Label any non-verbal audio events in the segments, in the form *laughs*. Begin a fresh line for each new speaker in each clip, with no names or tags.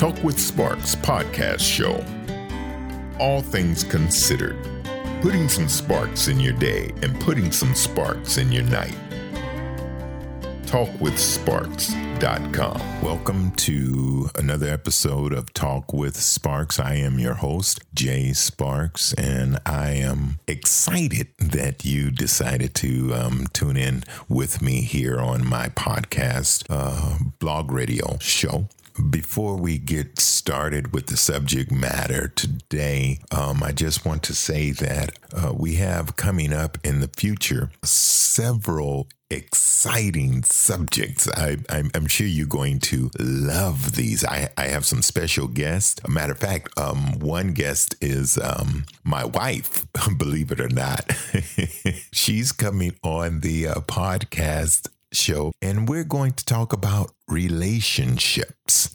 Talk with Sparks podcast show. All things considered, putting some sparks in your day and putting some sparks in your night. TalkWithSparks.com. Welcome to another episode of Talk with Sparks. I am your host, Jay Sparks, and I am excited that you decided to um, tune in with me here on my podcast, uh, blog radio show. Before we get started with the subject matter today, um, I just want to say that uh, we have coming up in the future several exciting subjects. I, am sure you're going to love these. I, I, have some special guests. A matter of fact, um, one guest is um, my wife, *laughs* believe it or not. *laughs* She's coming on the uh, podcast show, and we're going to talk about relationships.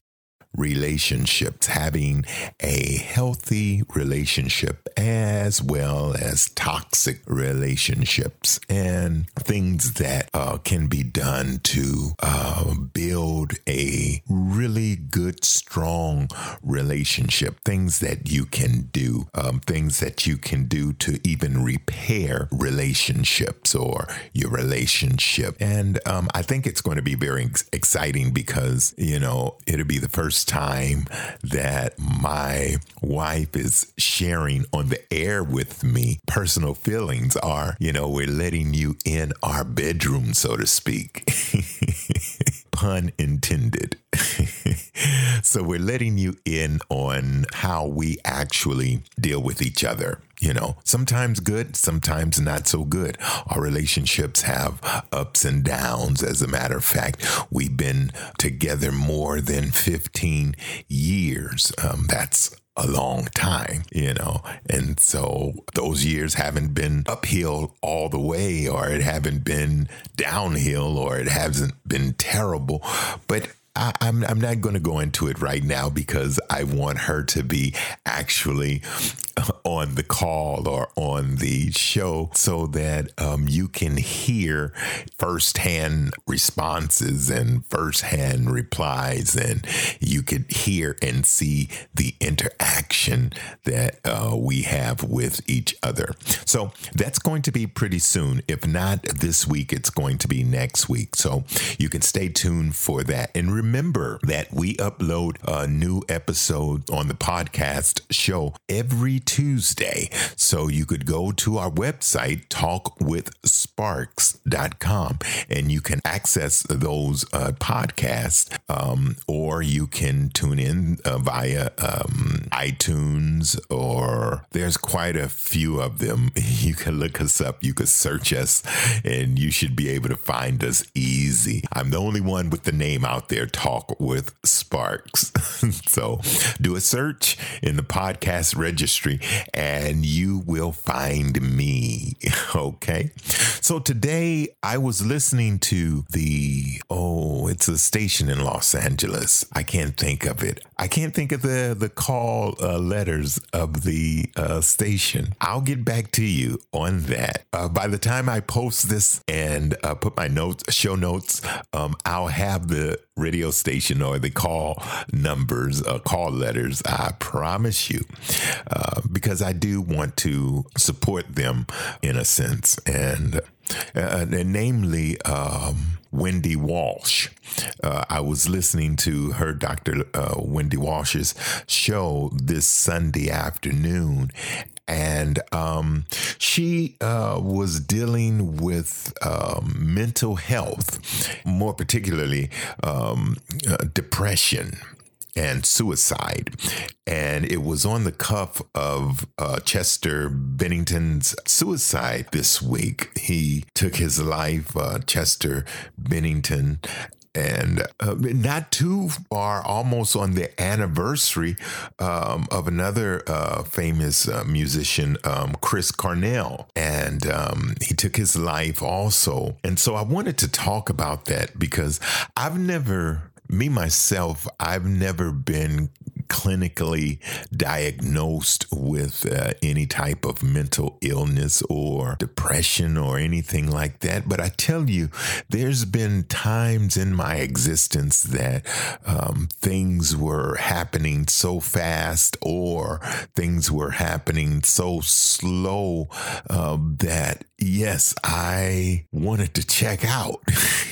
Relationships, having a healthy relationship as well as toxic relationships, and things that uh, can be done to uh, build a really good, strong relationship. Things that you can do, um, things that you can do to even repair relationships or your relationship. And um, I think it's going to be very exciting because, you know, it'll be the first time that my wife is sharing on the air with me personal feelings are, you know, we're letting you in our bedroom, so to speak. *laughs* Pun intended. *laughs* so we're letting you in on how we actually deal with each other. You know, sometimes good, sometimes not so good. Our relationships have ups and downs. As a matter of fact, we've been together more than 15 years. Um, that's a long time, you know. And so those years haven't been uphill all the way, or it haven't been downhill, or it hasn't been terrible. But I, am I'm, I'm not going to go into it right now because I want her to be actually on the call or on the show so that um, you can hear firsthand responses and firsthand replies, and you could hear and see the interaction that uh, we have with each other. So that's going to be pretty soon. If not this week, it's going to be next week. So you can stay tuned for that. And remember that we upload a new episode on the podcast show every Tuesday. So you could go to our website, talkwithsparks.com, and you can access those uh, podcasts, um, or you can tune in uh, via um, iTunes, or there's quite a few of them. *laughs* You can look us up, you could search us, and you should be able to find us easy. I'm the only one with the name out there, Talk with Sparks. *laughs* so do a search in the podcast registry and you will find me. *laughs* Okay. So today I was listening to the, oh, it's a station in Los Angeles. I can't think of it. I can't think of the, the call uh, letters of the uh, station. I'll get back to you on that. Uh, by the time I post this and uh, put my notes, show notes, um, I'll have the radio station or the call numbers, uh, call letters. I promise you, uh, because I do want to support them in a sense, and, uh, and namely. Um, Wendy Walsh. Uh, I was listening to her, Dr. Uh, Wendy Walsh's show this Sunday afternoon, and um, she uh, was dealing with um, mental health, more particularly um, uh, depression and suicide. And it was on the cuff of uh, Chester Bennington's suicide this week. He took his life, uh, Chester Bennington, and uh, not too far, almost on the anniversary um, of another uh, famous uh, musician, um, Chris Cornell, and um, he took his life also. And so I wanted to talk about that because I've never me myself, I've never been clinically diagnosed with uh, any type of mental illness or depression or anything like that. But I tell you, there's been times in my existence that um, things were happening so fast or things were happening so slow uh, that, yes, I wanted to check out.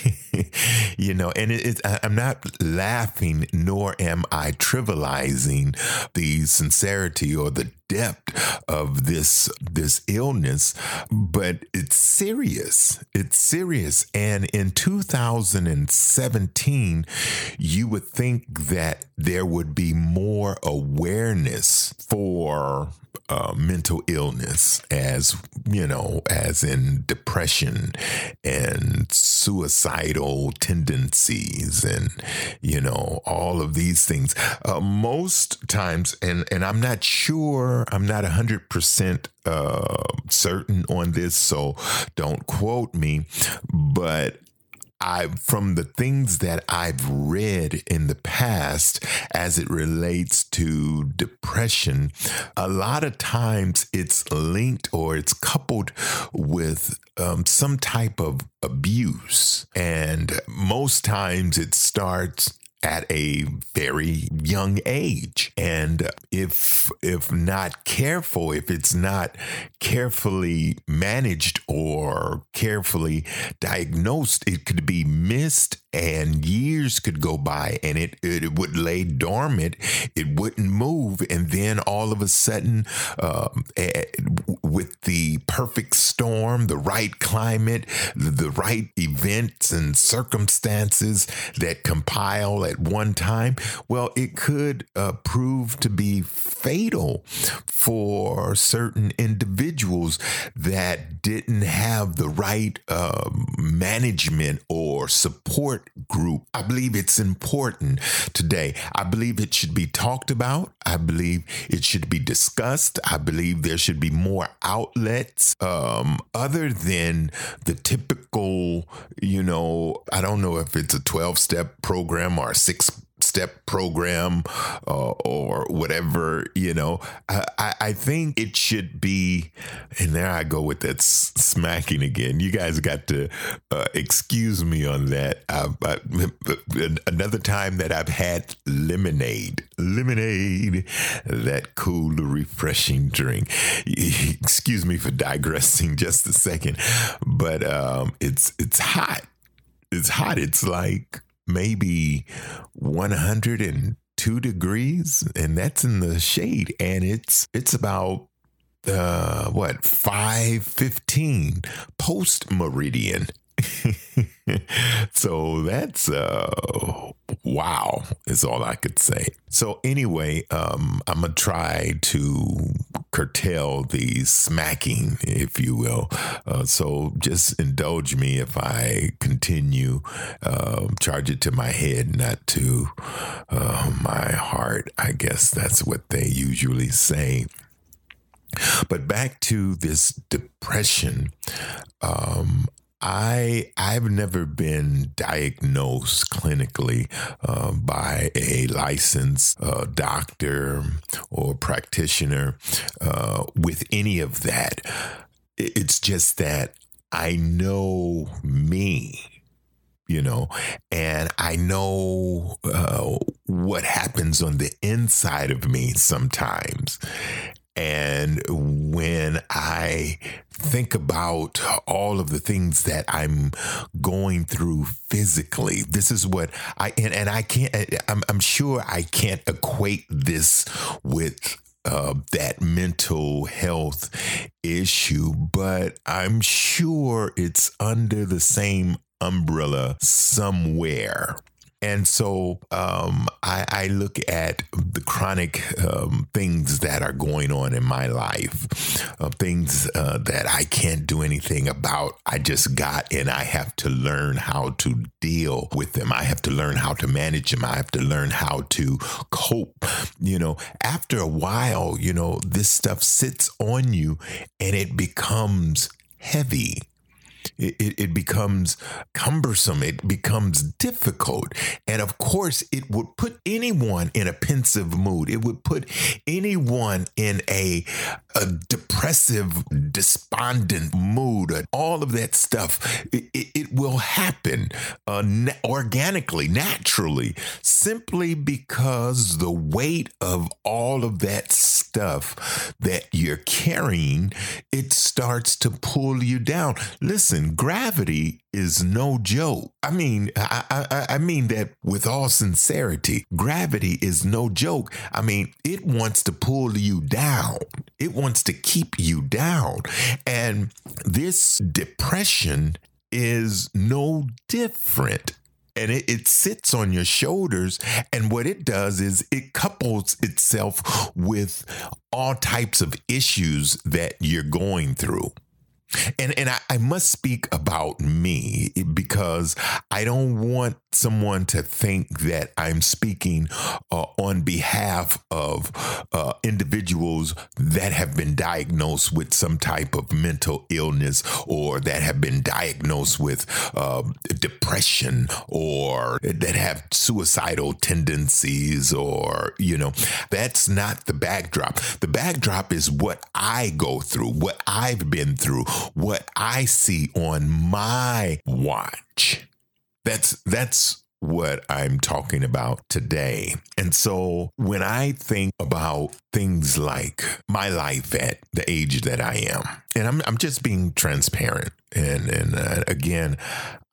*laughs* *laughs* you know, and it, it, I'm not laughing, nor am I trivializing the sincerity or the depth of this this illness, but it's serious. It's serious. And in 2017, you would think that there would be more awareness for uh, mental illness, as you know, as in depression and suicidal tendencies, and you know, all of these things. Uh, most times, and and I'm not sure, I'm not hundred percent uh, certain on this, so don't quote me, but I from the things that I've read in the past as it relates to depression, a lot of times it's linked or it's coupled with um, some type of abuse, and most times it starts at a very young age. And if if not careful if it's not carefully managed or carefully diagnosed it could be missed and years could go by and it, it would lay dormant it wouldn't move and then all of a sudden uh, with the perfect storm the right climate the right events and circumstances that compile at one time well it could uh, prove to be fatal for certain individuals that didn't have the right uh, management or support group. I believe it's important today. I believe it should be talked about. I believe it should be discussed. I believe there should be more outlets um, other than the typical, you know, I don't know if it's a 12 step program or a six step program uh, or whatever, you know, I, I think it should be, and there I go with that smacking again. You guys got to uh, excuse me on that. I, I, another time that I've had lemonade, lemonade, that cool, refreshing drink. *laughs* Excuse me for digressing *laughs* just a second, but um, it's it's hot. It's hot. It's like maybe 102 degrees and that's in the shade and it's it's about uh what 515 post meridian *laughs* so that's uh wow is all I could say. So anyway, um I'm gonna try to curtail the smacking, if you will. Uh, so just indulge me if I continue. Uh, charge it to my head, not to uh, my heart. I guess that's what they usually say. But back to this depression. Um, I I've never been diagnosed clinically uh, by a licensed uh, doctor or practitioner uh, with any of that. It's just that I know me, you know, and I know uh, what happens on the inside of me sometimes. And when I think about all of the things that I'm going through physically, this is what I, and, and I can't, I'm, I'm sure I can't equate this with uh, that mental health issue, but I'm sure it's under the same umbrella somewhere. And so um, I, I, look at the chronic um, things that are going on in my life, uh, things uh, that I can't do anything about. I just got, and I have to learn how to deal with them. I have to learn how to manage them. I have to learn how to cope. You know, after a while, you know, this stuff sits on you and it becomes heavy it, it, it, becomes cumbersome. It becomes difficult. And of course, it would put anyone in a pensive mood. It would put anyone in a, a depressive, despondent mood. All of that stuff, it, it will happen uh, organically, naturally, simply because the weight of all of that stuff that you're carrying, it starts to pull you down. Listen, gravity is no joke. I mean, I, I, I mean that with all sincerity. Gravity is no joke. I mean, it wants to pull you down. It wants to keep you down. And this depression is no different and it, it, sits on your shoulders. And what it does is it couples itself with all types of issues that you're going through. And and I, I, must speak about me because I don't want someone to think that I'm speaking uh, on behalf of uh, individuals that have been diagnosed with some type of mental illness or that have been diagnosed with uh, depression or that have suicidal tendencies or you know that's not the backdrop. The backdrop is what I go through, what I've been through what I see on my watch. That's that's what I'm talking about today. And so when I think about things like my life at the age that I am, and I'm, I'm just being transparent. And, and uh, again,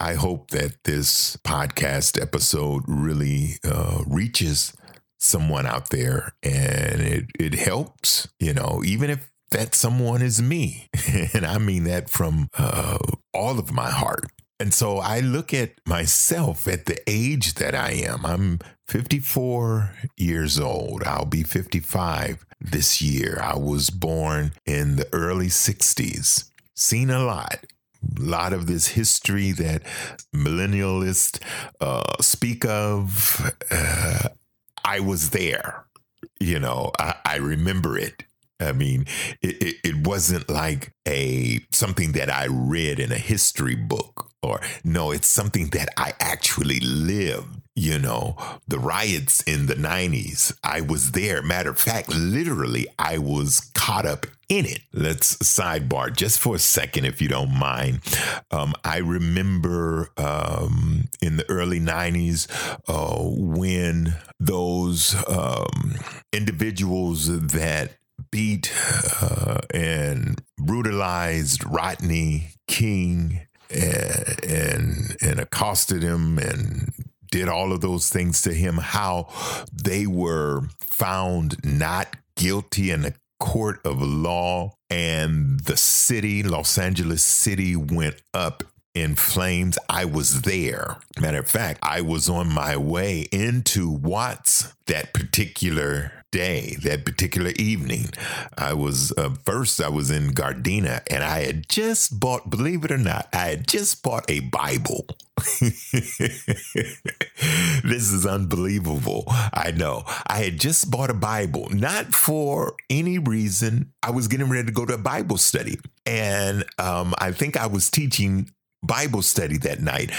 I hope that this podcast episode really uh, reaches someone out there and it, it helps, you know, even if that someone is me. *laughs* and I mean that from uh, all of my heart. And so I look at myself at the age that I am. I'm 54 years old. I'll be 55 this year. I was born in the early 60s, seen a lot. A lot of this history that millennialists uh, speak of, uh, I was there. You know, I, I remember it. I mean, it, it, it, wasn't like a something that I read in a history book or no, it's something that I actually lived. You know, the riots in the 90s, I was there. Matter of fact, literally, I was caught up in it. Let's sidebar just for a second, if you don't mind. Um, I remember um, in the early 90s uh, when those um, individuals that beat uh, and brutalized Rodney King and, and, and accosted him and did all of those things to him, how they were found not guilty in the court of law and the city, Los Angeles City, went up in flames. I was there. Matter of fact, I was on my way into Watts that particular day, that particular evening. I was uh, first, I was in Gardena and I had just bought, believe it or not, I had just bought a Bible. *laughs* this is unbelievable. I know. I had just bought a Bible, not for any reason. I was getting ready to go to a Bible study. And um, I think I was teaching Bible study that night.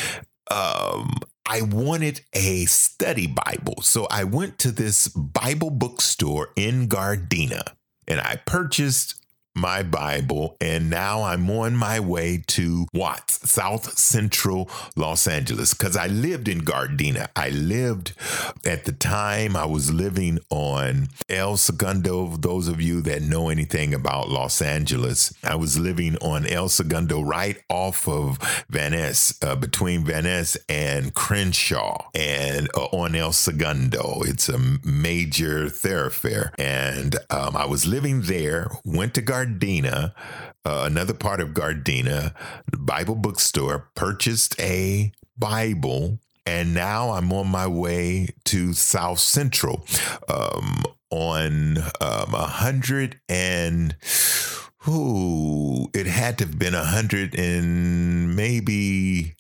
Um, I wanted a study Bible. So I went to this Bible bookstore in Gardena and I purchased my Bible, and now I'm on my way to Watts, South Central Los Angeles, because I lived in Gardena. I lived at the time, I was living on El Segundo. Those of you that know anything about Los Angeles, I was living on El Segundo right off of Van Ness, uh, between Van Ness and Crenshaw, and uh, on El Segundo. It's a major thoroughfare. And um, I was living there, went to Gardena Gardena, uh, another part of Gardena, Bible bookstore, purchased a Bible, and now I'm on my way to South Central um, on um, a hundred and. Ooh, it had to have been a hundred and maybe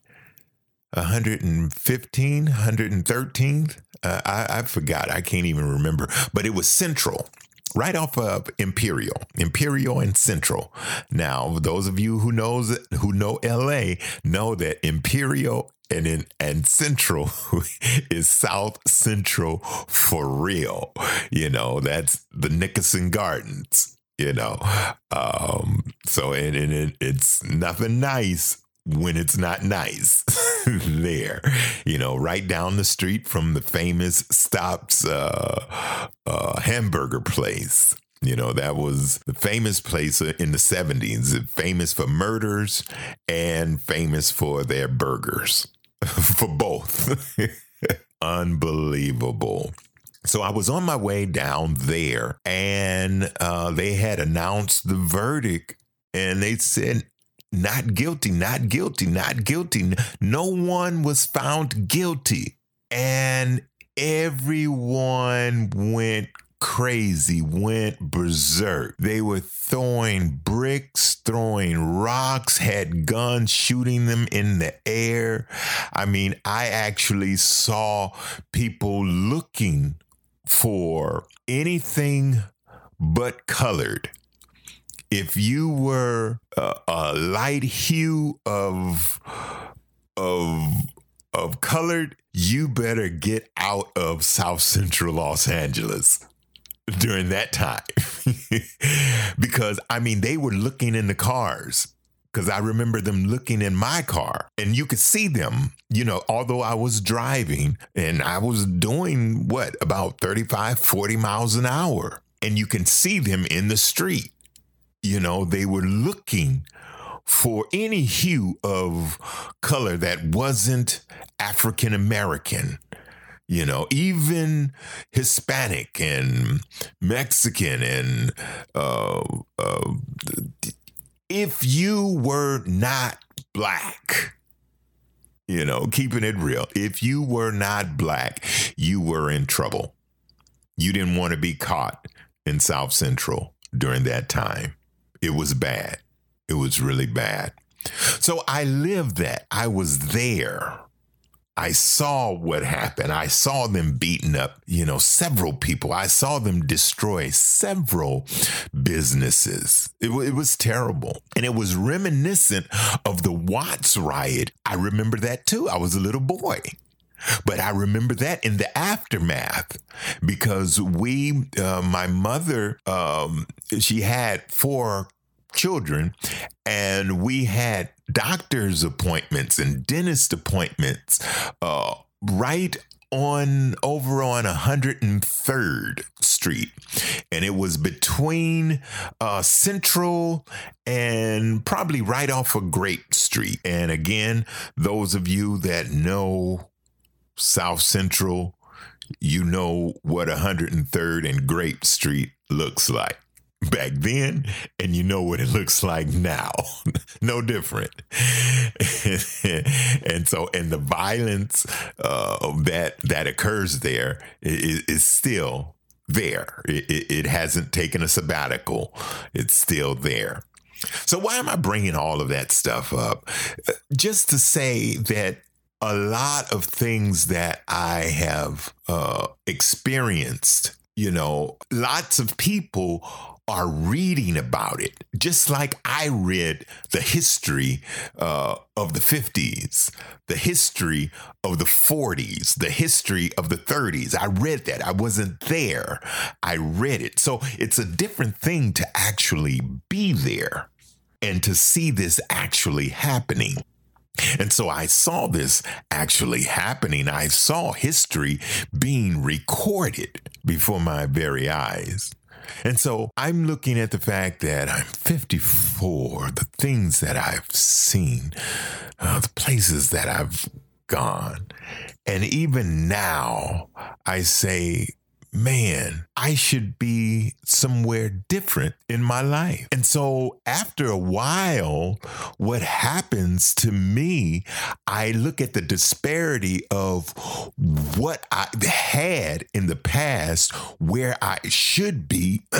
115, 113th. Uh, I, I forgot. I can't even remember. But it was Central right off of Imperial, Imperial and Central. Now, those of you who knows who know LA know that Imperial and in and Central *laughs* is South Central for real. You know, that's the Nickerson Gardens. You know, um, so and, and it, it's nothing nice when it's not nice *laughs* there you know right down the street from the famous stops uh, uh, hamburger place. You know that was the famous place in the 70s famous for murders and famous for their burgers *laughs* for both. *laughs* Unbelievable. So I was on my way down there, and uh, they had announced the verdict, and they said not guilty, not guilty, not guilty. No one was found guilty. And everyone went crazy, went berserk. They were throwing bricks, throwing rocks, had guns shooting them in the air. I mean, I actually saw people looking for anything but colored if you were a, a light hue of of of colored, you better get out of South Central Los Angeles during that time. *laughs* because I mean, they were looking in the cars. Because I remember them looking in my car and you could see them, you know, although I was driving and I was doing what, about 35, 40 miles an hour. And you can see them in the street. You know, they were looking for any hue of color that wasn't African American. You know, even Hispanic and Mexican, and uh, uh, if you were not black, you know, keeping it real, if you were not black, you were in trouble. You didn't want to be caught in South Central during that time. It was bad. It was really bad. So I lived that. I was there. I saw what happened. I saw them beating up, you know, several people. I saw them destroy several businesses. It, it, was terrible. And it was reminiscent of the Watts riot. I remember that too. I was a little boy. But I remember that in the aftermath because we, uh, my mother, um, she had four children and we had doctor's appointments and dentist appointments uh, right on over on 103rd Street. And it was between uh, Central and probably right off of Grape Street. And again, those of you that know South Central, you know what 103rd and Grape Street looks like back then and you know what it *laughs* looks like now. *laughs* No different. *laughs* And so and the violence uh, that that occurs there is, is still there. It, it, it hasn't taken a sabbatical. It's still there. So why am i bringing all of that stuff up? Just to say that a lot of things that I have uh, experienced, you know, lots of people are reading about it, just like I read the history uh, of the 50s, the history of the 40s, the history of the 30s. I read that. I wasn't there. I read it. So it's a different thing to actually be there and to see this actually happening. And so I saw this actually happening. I saw history being recorded before my very eyes. And so I'm looking at the fact that I'm 54, the things that I've seen, uh, the places that I've gone. And even now, I say, man, I should be somewhere different in my life. And so after a while, what happens to me, I look at the disparity of what I had in the past, where I should be, *clears throat*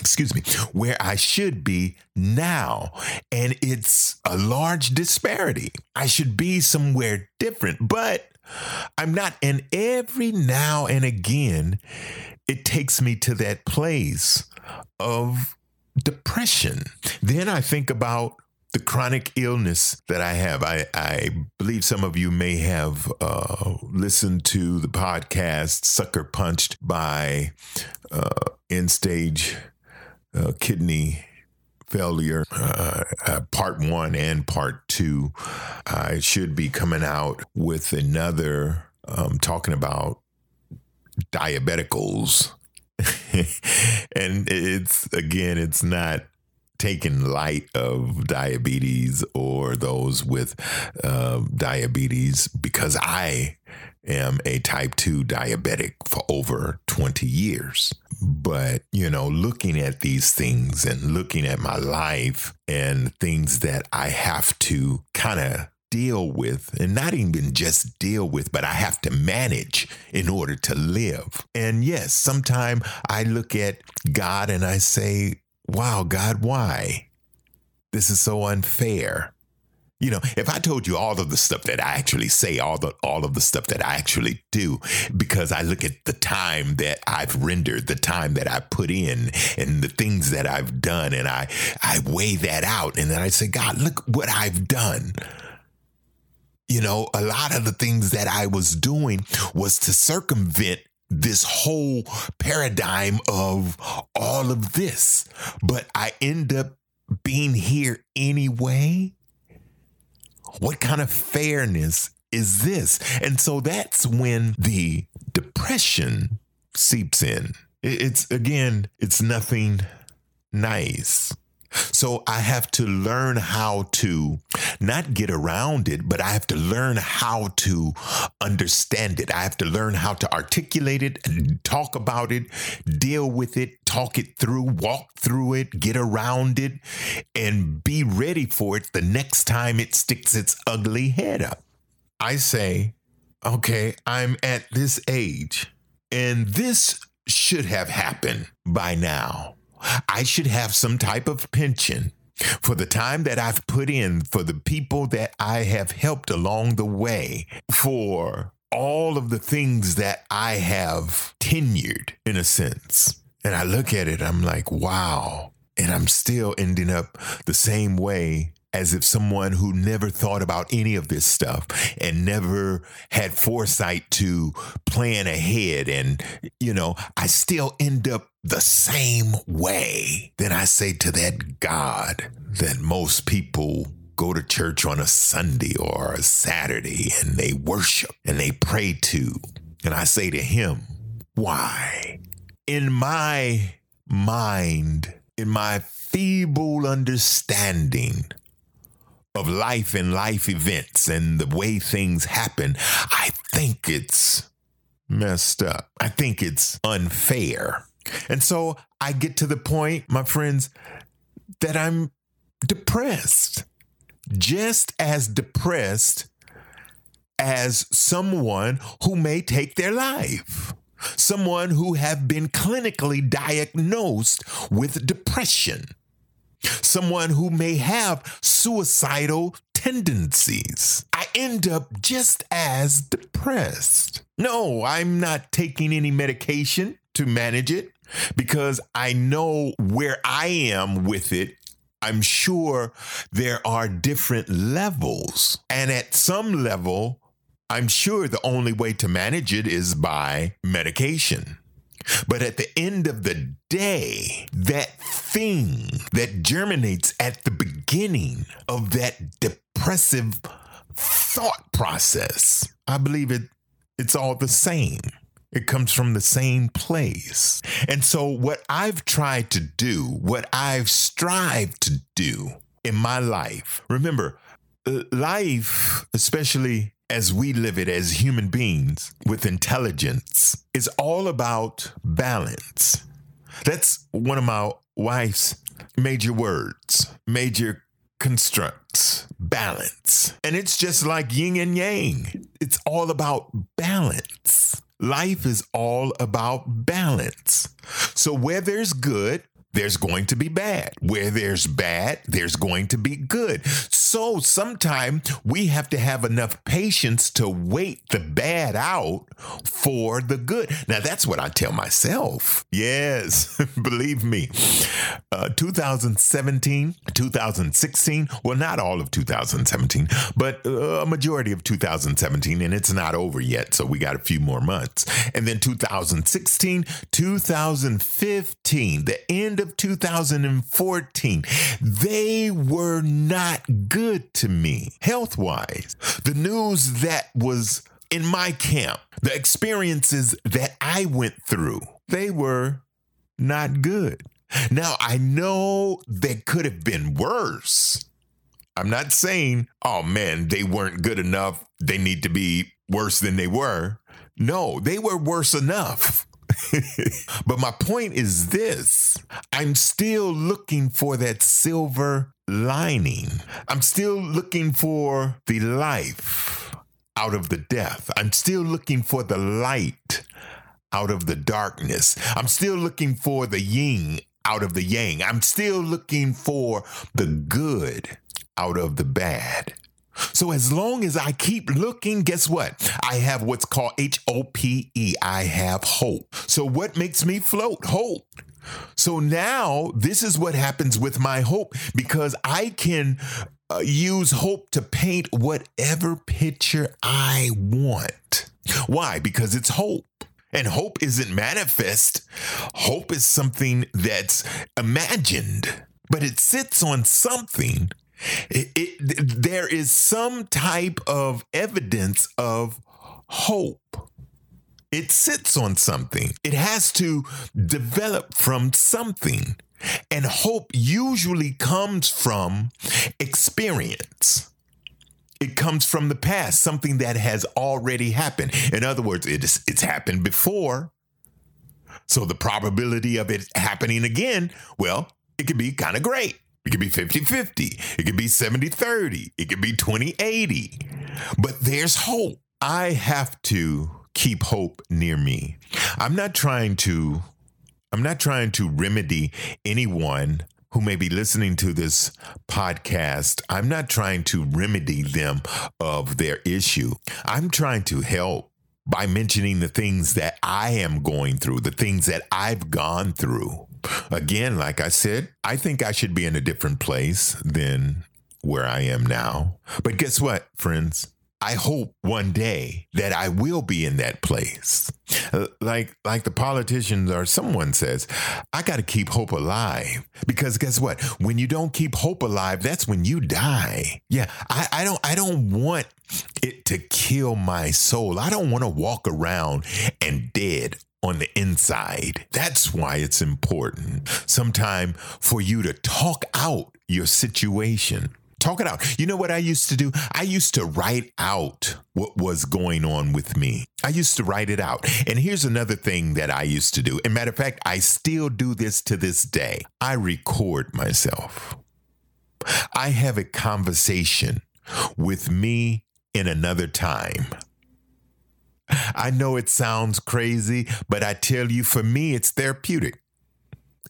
excuse me, where I should be now. And it's a large disparity. I should be somewhere different, but I'm not. And every now and again, it takes me to that place of depression. Then I think about the chronic illness that I have. I, I believe some of you may have uh, listened to the podcast Sucker Punched by uh, End Stage uh, Kidney Failure, uh, uh, part one and part two. I should be coming out with another um, talking about diabeticals. *laughs* and it's again, it's not taken light of diabetes or those with uh, diabetes because I am a type 2 diabetic for over 20 years. But, you know, looking at these things and looking at my life and things that I have to kind of deal with and not even just deal with but i have to manage in order to live and yes sometimes i look at god and i say wow, God, why? This is so unfair. You know, if I told you all of the stuff that I actually say, all the all of the stuff that I actually do, because I look at the time that I've rendered, the time that I put in, and the things that I've done, and I I weigh that out, and then I say, God, look what I've done. You know, a lot of the things that I was doing was to circumvent this whole paradigm of all of this, but I end up being here anyway. What kind of fairness is this? And so that's when the depression seeps in. It's again, it's nothing nice. So I have to learn how to not get around it, but I have to learn how to understand it. I have to learn how to articulate it, talk about it, deal with it, talk it through, walk through it, get around it, and be ready for it the next time it sticks its ugly head up. I say, okay, I'm at this age, and this should have happened by now. I should have some type of pension for the time that I've put in, for the people that I have helped along the way, for all of the things that I have tenured in a sense. And I look at it, I'm like, wow. And I'm still ending up the same way as if someone who never thought about any of this stuff and never had foresight to plan ahead. And, you know, I still end up the same way. Then I say to that God that most people go to church on a Sunday or a Saturday and they worship and they pray to. And I say to him, why? In my mind, in my feeble understanding, of life and life events and the way things happen, I think it's messed up. I think it's unfair. And so I get to the point, my friends, that I'm depressed. Just as depressed as someone who may take their life. Someone who have been clinically diagnosed with depression someone who may have suicidal tendencies. I end up just as depressed. No, I'm not taking any medication to manage it because I know where I am with it. I'm sure there are different levels. And at some level, I'm sure the only way to manage it is by medication. But at the end of the day, that thing that germinates at the beginning of that depressive thought process, I believe it it's all the same. It comes from the same place. And so, what I've tried to do, what I've strived to do in my life, remember, uh, life, especially as we live it as human beings with intelligence is all about balance. That's one of my wife's major words, major constructs, balance. And it's just like yin and yang. It's all about balance. Life is all about balance. So where there's good, there's going to be bad. Where there's bad, there's going to be good. So sometimes we have to have enough patience to wait the bad out for the good. Now, that's what I tell myself. Yes, *laughs* believe me. Uh, 2017, 2016, well, not all of 2017, but uh, a majority of 2017, and it's not over yet. So we got a few more months. And then 2016, 2015, the end of 2014, they were not good to me health wise. The news that was in my camp, the experiences that I went through, they were not good. Now, I know they could have been worse. I'm not saying, oh man, they weren't good enough. They need to be worse than they were. No, they were worse enough. *laughs* but my point is this I'm still looking for that silver lining. I'm still looking for the life out of the death. I'm still looking for the light out of the darkness. I'm still looking for the yin out of the yang. I'm still looking for the good out of the bad. So as long as I keep looking, guess what? I have what's called H O P E. I have hope. So what makes me float? Hope. So now this is what happens with my hope because I can uh, use hope to paint whatever picture I want. Why? Because it's hope. And hope isn't manifest. Hope is something that's imagined, but it sits on something it, it, there is some type of evidence of hope. It sits on something. It has to develop from something. And hope usually comes from experience. It comes from the past, something that has already happened. In other words, it's, it's happened before. So the probability of it happening again, well, it could be kind of great. It could be 50 50. It could be 70 30. It could be 20 80. But there's hope. I have to keep hope near me. I'm not trying to I'm not trying to remedy anyone who may be listening to this podcast. I'm not trying to remedy them of their issue. I'm trying to help by mentioning the things that I am going through, the things that I've gone through. Again, like I said, I think I should be in a different place than where I am now. But guess what, friends? I hope one day that I will be in that place. Uh, like like the politicians or someone says, I got to keep hope alive because guess what? When you don't keep hope alive, that's when you die. Yeah, I, I don't I don't want it to kill my soul. I don't want to walk around and dead on the inside. That's why it's important sometime for you to talk out your situation. Talk it out. You know what I used to do? I used to write out what was going on with me. I used to write it out. And here's another thing that I used to do. And matter of fact, I still do this to this day. I record myself. I have a conversation with me in another time. I know it sounds crazy, but I tell you, for me, it's therapeutic.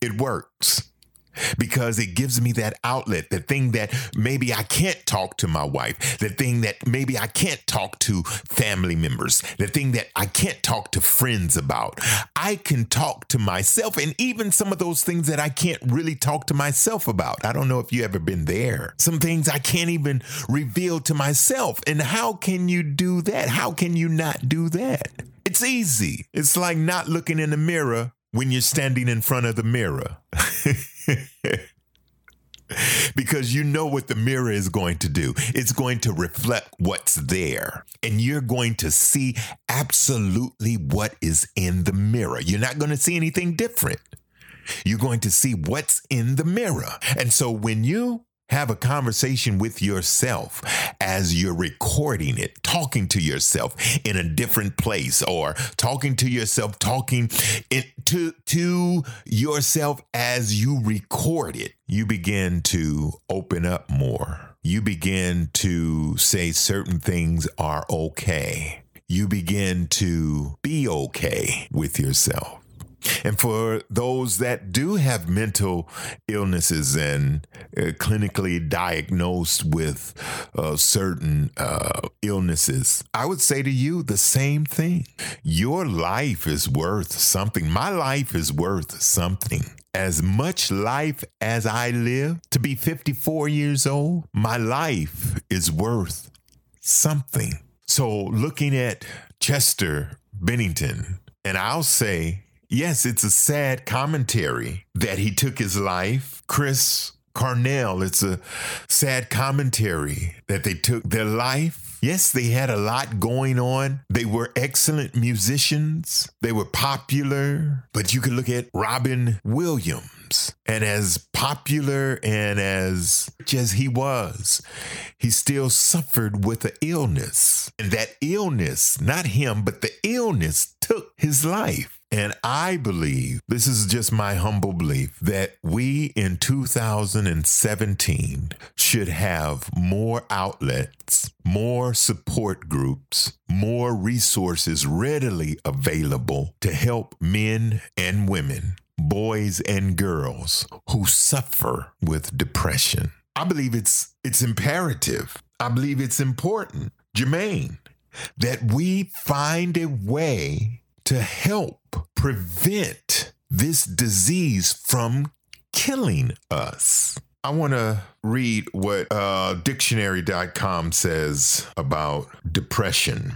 It works because it gives me that outlet, the thing that maybe I can't talk to my wife, the thing that maybe I can't talk to family members, the thing that I can't talk to friends about. I can talk to myself and even some of those things that I can't really talk to myself about. I don't know if you ever been there. Some things I can't even reveal to myself. And how can you do that? How can you not do that? It's easy. It's like not looking in the mirror when you're standing in front of the mirror. *laughs* *laughs* because you know what the mirror is going to do. It's going to reflect what's there. And you're going to see absolutely what is in the mirror. You're not going to see anything different. You're going to see what's in the mirror. And so when you have a conversation with yourself as you're recording it, talking to yourself in a different place, or talking to yourself, talking it to, to yourself as you record it. You begin to open up more. You begin to say certain things are okay. You begin to be okay with yourself. And for those that do have mental illnesses and uh, clinically diagnosed with uh, certain uh, illnesses, I would say to you the same thing. Your life is worth something. My life is worth something as much life as I live to be 54 years old, my life is worth something. So, looking at Chester Bennington, and I'll say, yes, it's a sad commentary that he took his life. Chris Cornell, it's a sad commentary that they took their life. Yes, they had a lot going on. They were excellent musicians. They were popular. But you could look at Robin Williams. And as popular and as rich as he was, he still suffered with an illness. And that illness, not him, but the illness took his life. And I believe, this is just my humble belief, that we in 2017 should have more outlets, more support groups, more resources readily available to help men and women, boys and girls who suffer with depression. I believe it's it's imperative. I believe it's important, Jermaine, that we find a way to help prevent this disease from killing us. I want to read what uh, dictionary.com says about depression.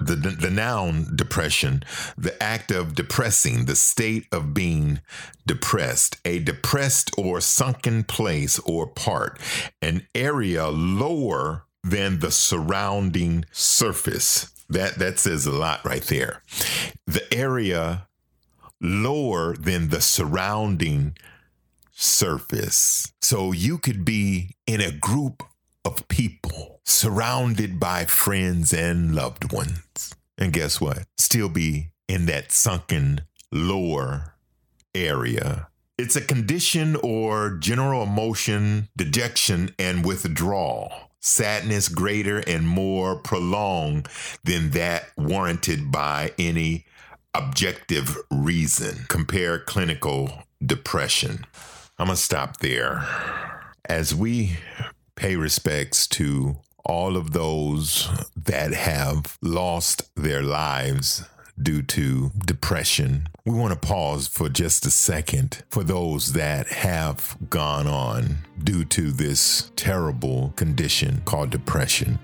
The, the, the noun depression, the act of depressing, the state of being depressed, a depressed or sunken place or part, an area lower than the surrounding surface. That that says a lot right there. The area lower than the surrounding surface. So you could be in a group of people surrounded by friends and loved ones. And guess what? Still be in that sunken lower area. It's a condition or general emotion, dejection, and withdrawal sadness greater and more prolonged than that warranted by any objective reason. Compare clinical depression. I'm going to stop there. As we pay respects to all of those that have lost their lives due to depression. We want to pause for just a second for those that have gone on due to this terrible condition called depression.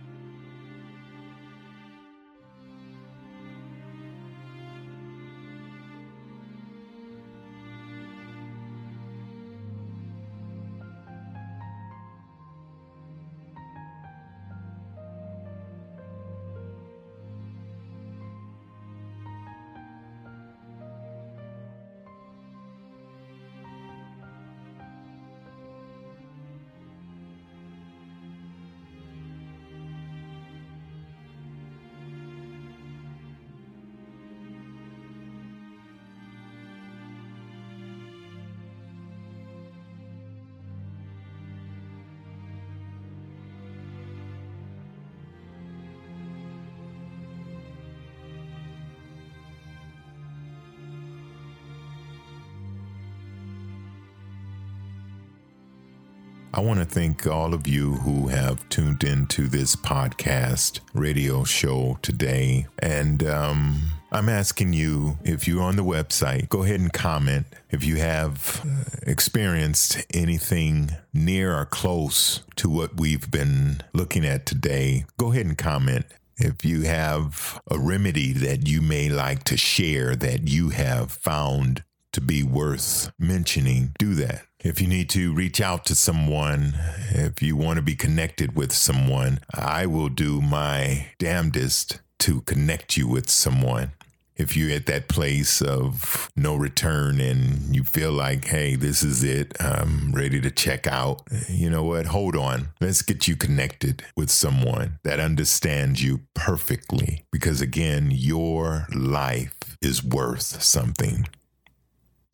I want to thank all of you who have tuned into this podcast radio show today. And um, I'm asking you if you're on the website, go ahead and comment. If you have uh, experienced anything near or close to what we've been looking at today, go ahead and comment. If you have a remedy that you may like to share that you have found to be worth mentioning, do that. If you need to reach out to someone, if you want to be connected with someone, I will do my damnedest to connect you with someone. If you're at that place of no return and you feel like, hey, this is it, I'm ready to check out, you know what? Hold on. Let's get you connected with someone that understands you perfectly. Because again, your life is worth something.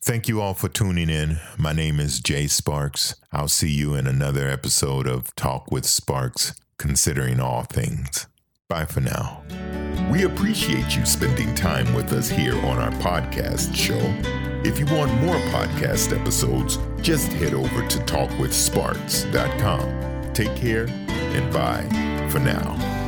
Thank you all for tuning in. My name is Jay Sparks. I'll see you in another episode of Talk with Sparks, considering all things. Bye for now. We appreciate you spending time with us here on our podcast show. If you want more podcast episodes, just head over to talkwithsparks.com. Take care and bye for now.